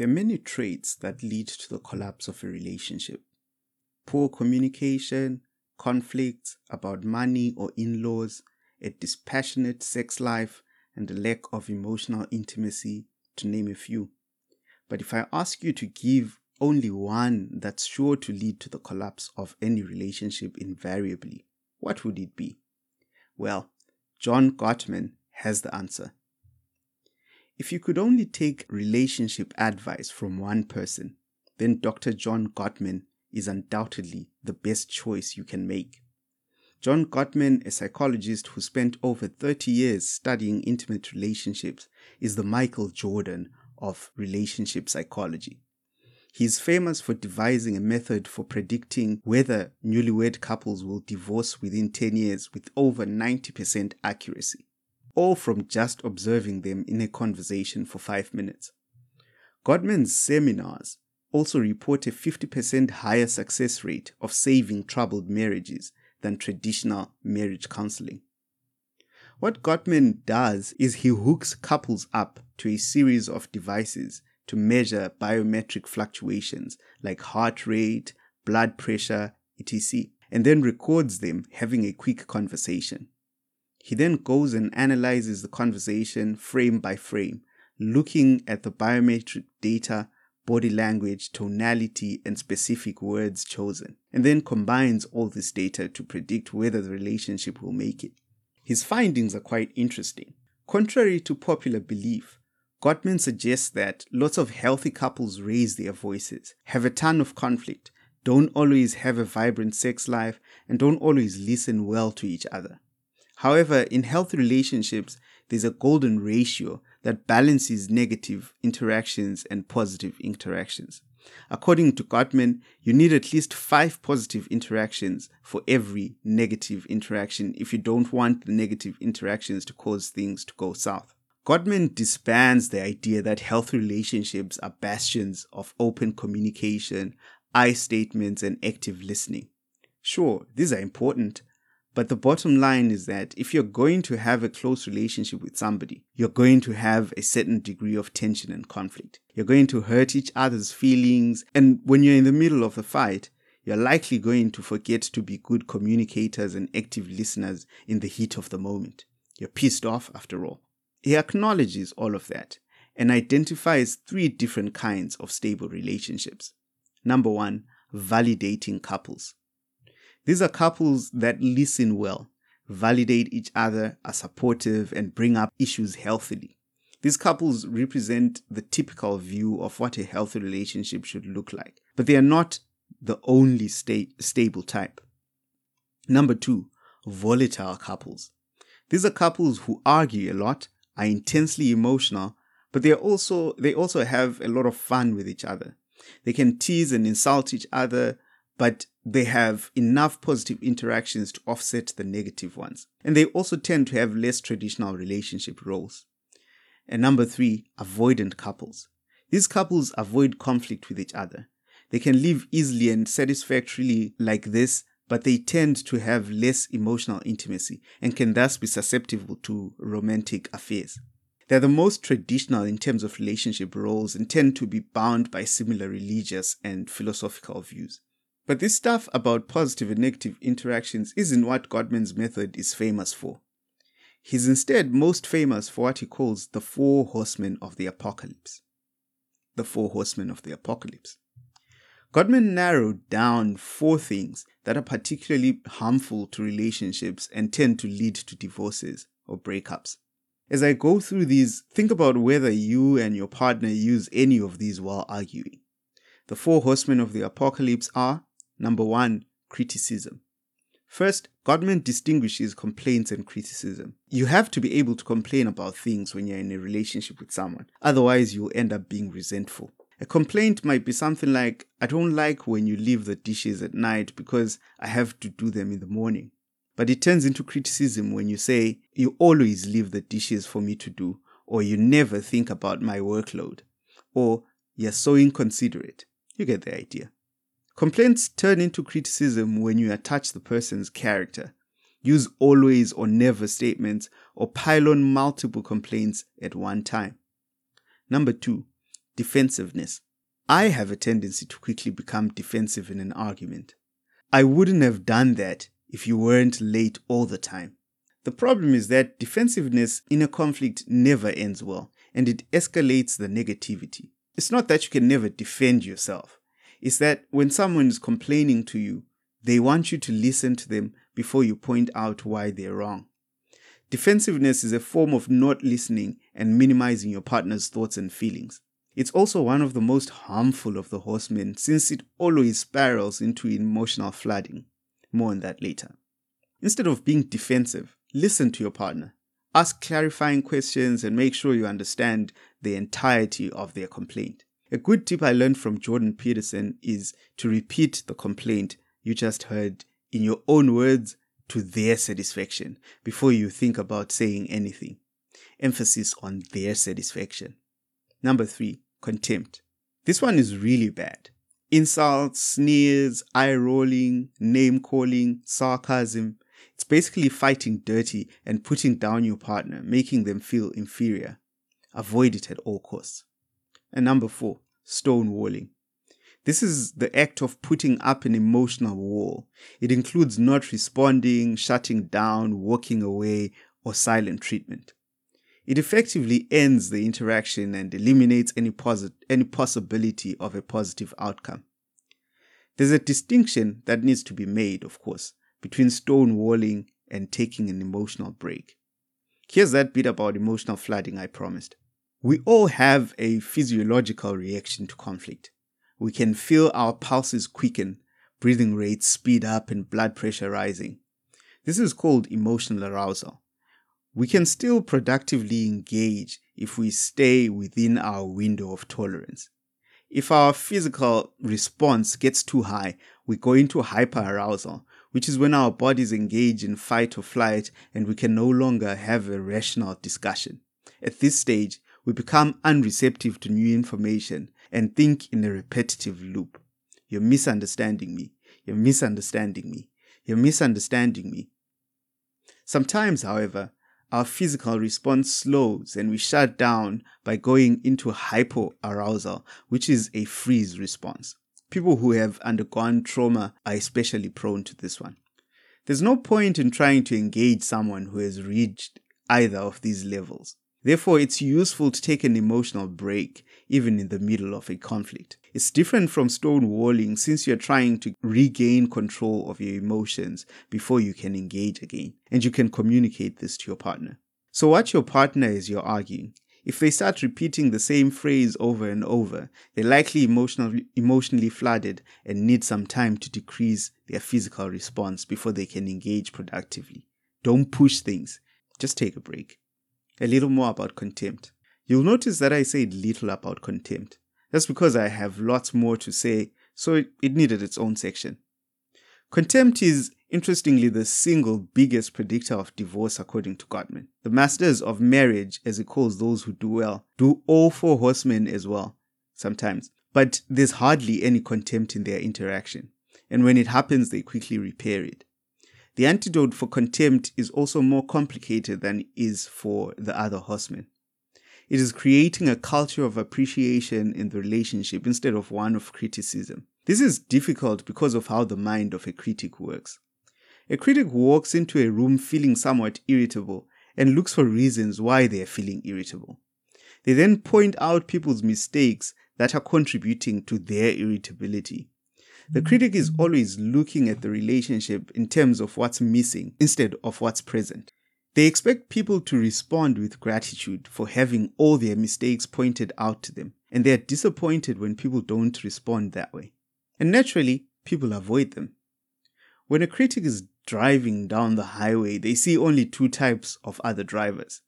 There are many traits that lead to the collapse of a relationship. Poor communication, conflicts about money or in laws, a dispassionate sex life, and a lack of emotional intimacy, to name a few. But if I ask you to give only one that's sure to lead to the collapse of any relationship invariably, what would it be? Well, John Gottman has the answer. If you could only take relationship advice from one person, then Dr. John Gottman is undoubtedly the best choice you can make. John Gottman, a psychologist who spent over 30 years studying intimate relationships, is the Michael Jordan of relationship psychology. He is famous for devising a method for predicting whether newlywed couples will divorce within 10 years with over 90% accuracy, all from just observing them in a conversation for 5 minutes. Gottman's seminars also report a 50% higher success rate of saving troubled marriages than traditional marriage counseling. What Gottman does is he hooks couples up to a series of devices to measure biometric fluctuations like heart rate, blood pressure, etc., and then records them having a quick conversation. He then goes and analyzes the conversation frame by frame, looking at the biometric data body language, tonality, and specific words chosen, and then combines all this data to predict whether the relationship will make it. His findings are quite interesting. Contrary to popular belief, Gottman suggests that lots of healthy couples raise their voices, have a ton of conflict, don't always have a vibrant sex life, and don't always listen well to each other. However, in healthy relationships, there's a golden ratio that balances negative interactions and positive interactions. According to Gottman, you need at least five positive interactions for every negative interaction if you don't want the negative interactions to cause things to go south. Gottman disbands the idea that healthy relationships are bastions of open communication, I statements, and active listening. Sure, these are important, but the bottom line is that if you're going to have a close relationship with somebody, you're going to have a certain degree of tension and conflict. You're going to hurt each other's feelings. And when you're in the middle of the fight, you're likely going to forget to be good communicators and active listeners in the heat of the moment. You're pissed off after all. He acknowledges all of that and identifies three different kinds of stable relationships. Number one, validating couples. These are couples that listen well, validate each other, are supportive, and bring up issues healthily. These couples represent the typical view of what a healthy relationship should look like, but they are not the only sta- stable type. Number two, volatile couples. These are couples who argue a lot, are intensely emotional, but they also they also have a lot of fun with each other. They can tease and insult each other, but they have enough positive interactions to offset the negative ones. And they also tend to have less traditional relationship roles. And number three, avoidant couples. These couples avoid conflict with each other. They can live easily and satisfactorily like this, but they tend to have less emotional intimacy and can thus be susceptible to romantic affairs. They're the most traditional in terms of relationship roles and tend to be bound by similar religious and philosophical views. But this stuff about positive and negative interactions isn't what Gottman's method is famous for. He's instead most famous for what he calls the four horsemen of the apocalypse. The four horsemen of the apocalypse. Godman narrowed down four things that are particularly harmful to relationships and tend to lead to divorces or breakups. As I go through these, think about whether you and your partner use any of these while arguing. The four horsemen of the apocalypse are Number one, criticism. First, Gottman distinguishes complaints and criticism. You have to be able to complain about things when you're in a relationship with someone, otherwise, you'll end up being resentful. A complaint might be something like, I don't like when you leave the dishes at night because I have to do them in the morning. But it turns into criticism when you say, You always leave the dishes for me to do, or you never think about my workload, or You're so inconsiderate. You get the idea. Complaints turn into criticism when you attach the person's character, use always or never statements, or pile on multiple complaints at one time. Number two, defensiveness. I have a tendency to quickly become defensive in an argument. I wouldn't have done that if you weren't late all the time. The problem is that defensiveness in a conflict never ends well and it escalates the negativity. It's not that you can never defend yourself, it's that when someone is complaining to you, they want you to listen to them before you point out why they're wrong. Defensiveness is a form of not listening and minimizing your partner's thoughts and feelings. It's also one of the most harmful of the horsemen since it always spirals into emotional flooding. More on that later. Instead of being defensive, listen to your partner. Ask clarifying questions and make sure you understand the entirety of their complaint. A good tip I learned from Jordan Peterson is to repeat the complaint you just heard in your own words to their satisfaction before you think about saying anything. Emphasis on their satisfaction. Number three, contempt. This one is really bad. Insults, sneers, eye rolling, name calling, sarcasm. It's basically fighting dirty and putting down your partner, making them feel inferior. Avoid it at all costs. And number four, stonewalling. This is the act of putting up an emotional wall. It includes not responding, shutting down, walking away, or silent treatment. It effectively ends the interaction and eliminates any, posit- any possibility of a positive outcome. There's a distinction that needs to be made, of course, between stonewalling and taking an emotional break. Here's that bit about emotional flooding I promised. We all have a physiological reaction to conflict. We can feel our pulses quicken, breathing rates speed up, and blood pressure rising. This is called emotional arousal. We can still productively engage if we stay within our window of tolerance. If our physical response gets too high, we go into hyperarousal, which is when our bodies engage in fight or flight and we can no longer have a rational discussion. At this stage, we become unreceptive to new information and think in a repetitive loop. You're misunderstanding me. You're misunderstanding me. You're misunderstanding me. Sometimes, however, our physical response slows and we shut down by going into hypoarousal, which is a freeze response. People who have undergone trauma are especially prone to this one. There's no point in trying to engage someone who has reached either of these levels. Therefore, it's useful to take an emotional break, even in the middle of a conflict. It's different from stonewalling since you're trying to regain control of your emotions before you can engage again, and you can communicate this to your partner. So, watch your partner as you're arguing. If they start repeating the same phrase over and over, they're likely emotionally, emotionally flooded and need some time to decrease their physical response before they can engage productively. Don't push things, just take a break a little more about contempt. You'll notice that I said little about contempt. That's because I have lots more to say, so it, needed its own section. Contempt is, interestingly, the single biggest predictor of divorce, according to Gottman. The masters of marriage, as he calls those who do well, do all four horsemen as well, sometimes. But there's hardly any contempt in their interaction. And when it happens, they quickly repair it. The antidote for contempt is also more complicated than is for the other horsemen. It is creating a culture of appreciation in the relationship instead of one of criticism. This is difficult because of how the mind of a critic works. A critic walks into a room feeling somewhat irritable and looks for reasons why they are feeling irritable. They then point out people's mistakes that are contributing to their irritability. The critic is always looking at the relationship in terms of what's missing instead of what's present. They expect people to respond with gratitude for having all their mistakes pointed out to them, and they are disappointed when people don't respond that way. And naturally, people avoid them. When a critic is driving down the highway, they see only two types of other drivers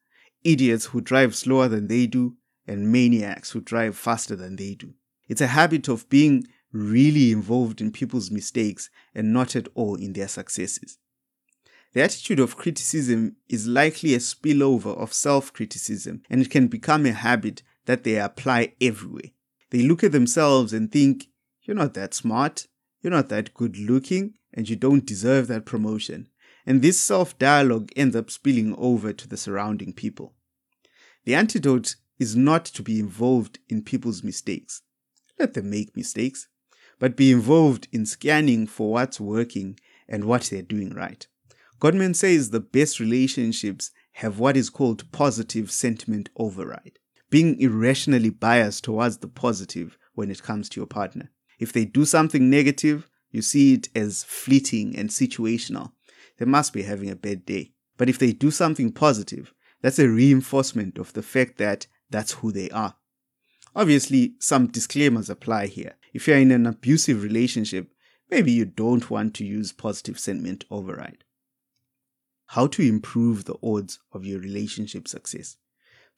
idiots who drive slower than they do, and maniacs who drive faster than they do. It's a habit of being really involved in people's mistakes and not at all in their successes. The attitude of criticism is likely a spillover of self criticism, and it can become a habit that they apply everywhere. They look at themselves and think, You're not that smart, you're not that good looking, and you don't deserve that promotion. And this self dialogue ends up spilling over to the surrounding people. The antidote is not to be involved in people's mistakes. Let them make mistakes, but be involved in scanning for what's working and what they're doing right. Gottman says the best relationships have what is called positive sentiment override, being irrationally biased towards the positive when it comes to your partner. If they do something negative, you see it as fleeting and situational. They must be having a bad day. But if they do something positive, that's a reinforcement of the fact that that's who they are. Obviously, some disclaimers apply here. If you're in an abusive relationship, maybe you don't want to use positive sentiment override. How to improve the odds of your relationship success.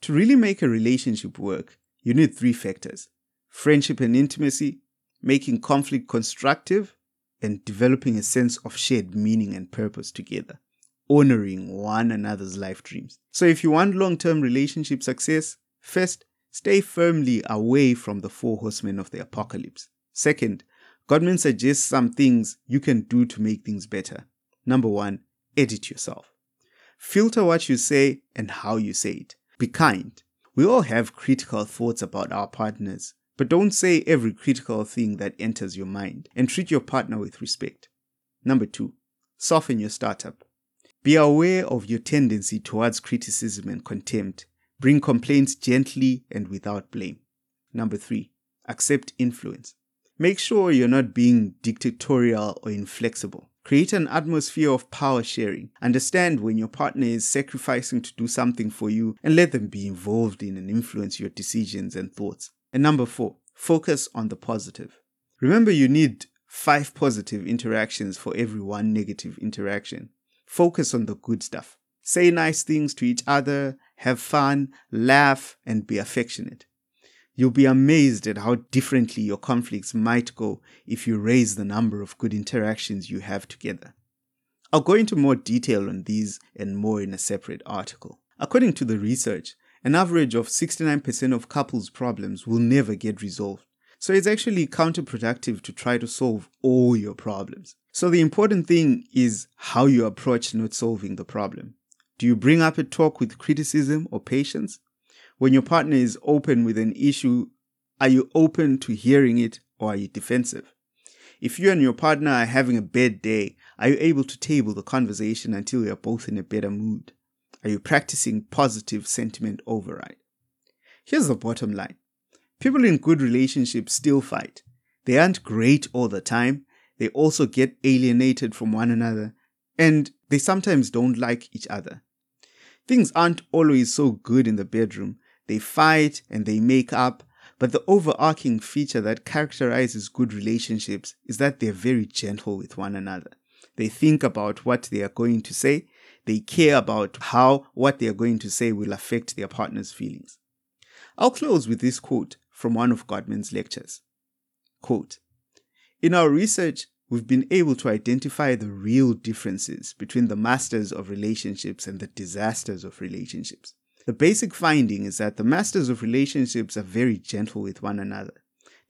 To really make a relationship work, you need three factors friendship and intimacy, making conflict constructive, and developing a sense of shared meaning and purpose together, honoring one another's life dreams. So, if you want long term relationship success, first, stay firmly away from the four horsemen of the apocalypse. Second, Gottman suggests some things you can do to make things better. Number one, edit yourself. Filter what you say and how you say it. Be kind. We all have critical thoughts about our partners, but don't say every critical thing that enters your mind and treat your partner with respect. Number two, soften your startup. Be aware of your tendency towards criticism and contempt. Bring complaints gently and without blame. Number three, accept influence. Make sure you're not being dictatorial or inflexible. Create an atmosphere of power sharing. Understand when your partner is sacrificing to do something for you and let them be involved in and influence your decisions and thoughts. And number four, focus on the positive. Remember, you need five positive interactions for every one negative interaction. Focus on the good stuff. Say nice things to each other, have fun, laugh, and be affectionate. You'll be amazed at how differently your conflicts might go if you raise the number of good interactions you have together. I'll go into more detail on these and more in a separate article. According to the research, an average of 69% of couples' problems will never get resolved. So it's actually counterproductive to try to solve all your problems. So the important thing is how you approach not solving the problem. Do you bring up a talk with criticism or patience? when your partner is open with an issue, are you open to hearing it or are you defensive? If you and your partner are having a bad day, are you able to table the conversation until you are both in a better mood? Are you practicing positive sentiment override? Here's the bottom line people in good relationships still fight. They aren't great all the time, they also get alienated from one another, and they sometimes don't like each other. Things aren't always so good in the bedroom, they fight and they make up. But the overarching feature that characterizes good relationships is that they're very gentle with one another. They think about what they are going to say. They care about how what they are going to say will affect their partner's feelings. I'll close with this quote from one of Gottman's lectures. Quote, in our research, we've been able to identify the real differences between the masters of relationships and the disasters of relationships. The basic finding is that the masters of relationships are very gentle with one another.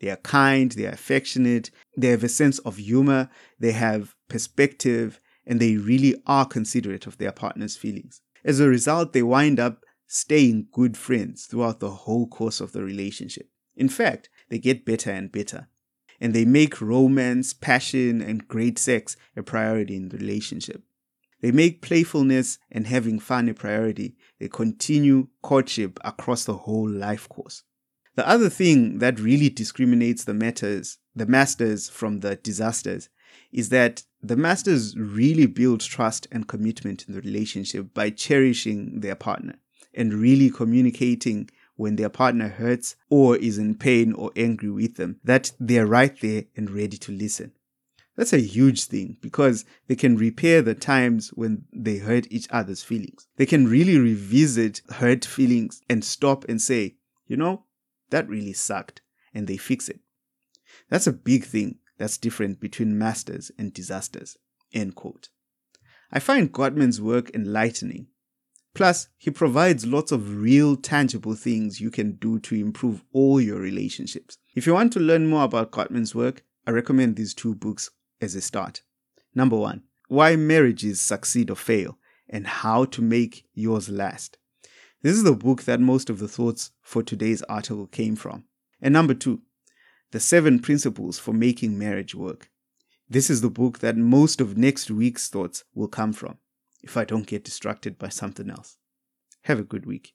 They are kind, they are affectionate, they have a sense of humor, they have perspective, and they really are considerate of their partner's feelings. As a result, they wind up staying good friends throughout the whole course of the relationship. In fact, they get better and better. And they make romance, passion, and great sex a priority in the relationship. They make playfulness and having fun a priority. They continue courtship across the whole life course. The other thing that really discriminates the matters, the masters from the disasters, is that the masters really build trust and commitment in the relationship by cherishing their partner and really communicating when their partner hurts or is in pain or angry with them, that they're right there and ready to listen. That's a huge thing because they can repair the times when they hurt each other's feelings. They can really revisit hurt feelings and stop and say, you know, that really sucked, and they fix it. That's a big thing that's different between masters and disasters. End quote. I find Gottman's work enlightening. Plus, he provides lots of real tangible things you can do to improve all your relationships. If you want to learn more about Gottman's work, I recommend these two books as a start. Number one, Why Marriages Succeed or Fail and How to Make Yours Last. This is the book that most of the thoughts for today's article came from. And number two, The Seven Principles for Making Marriage Work. This is the book that most of next week's thoughts will come from if I don't get distracted by something else. Have a good week.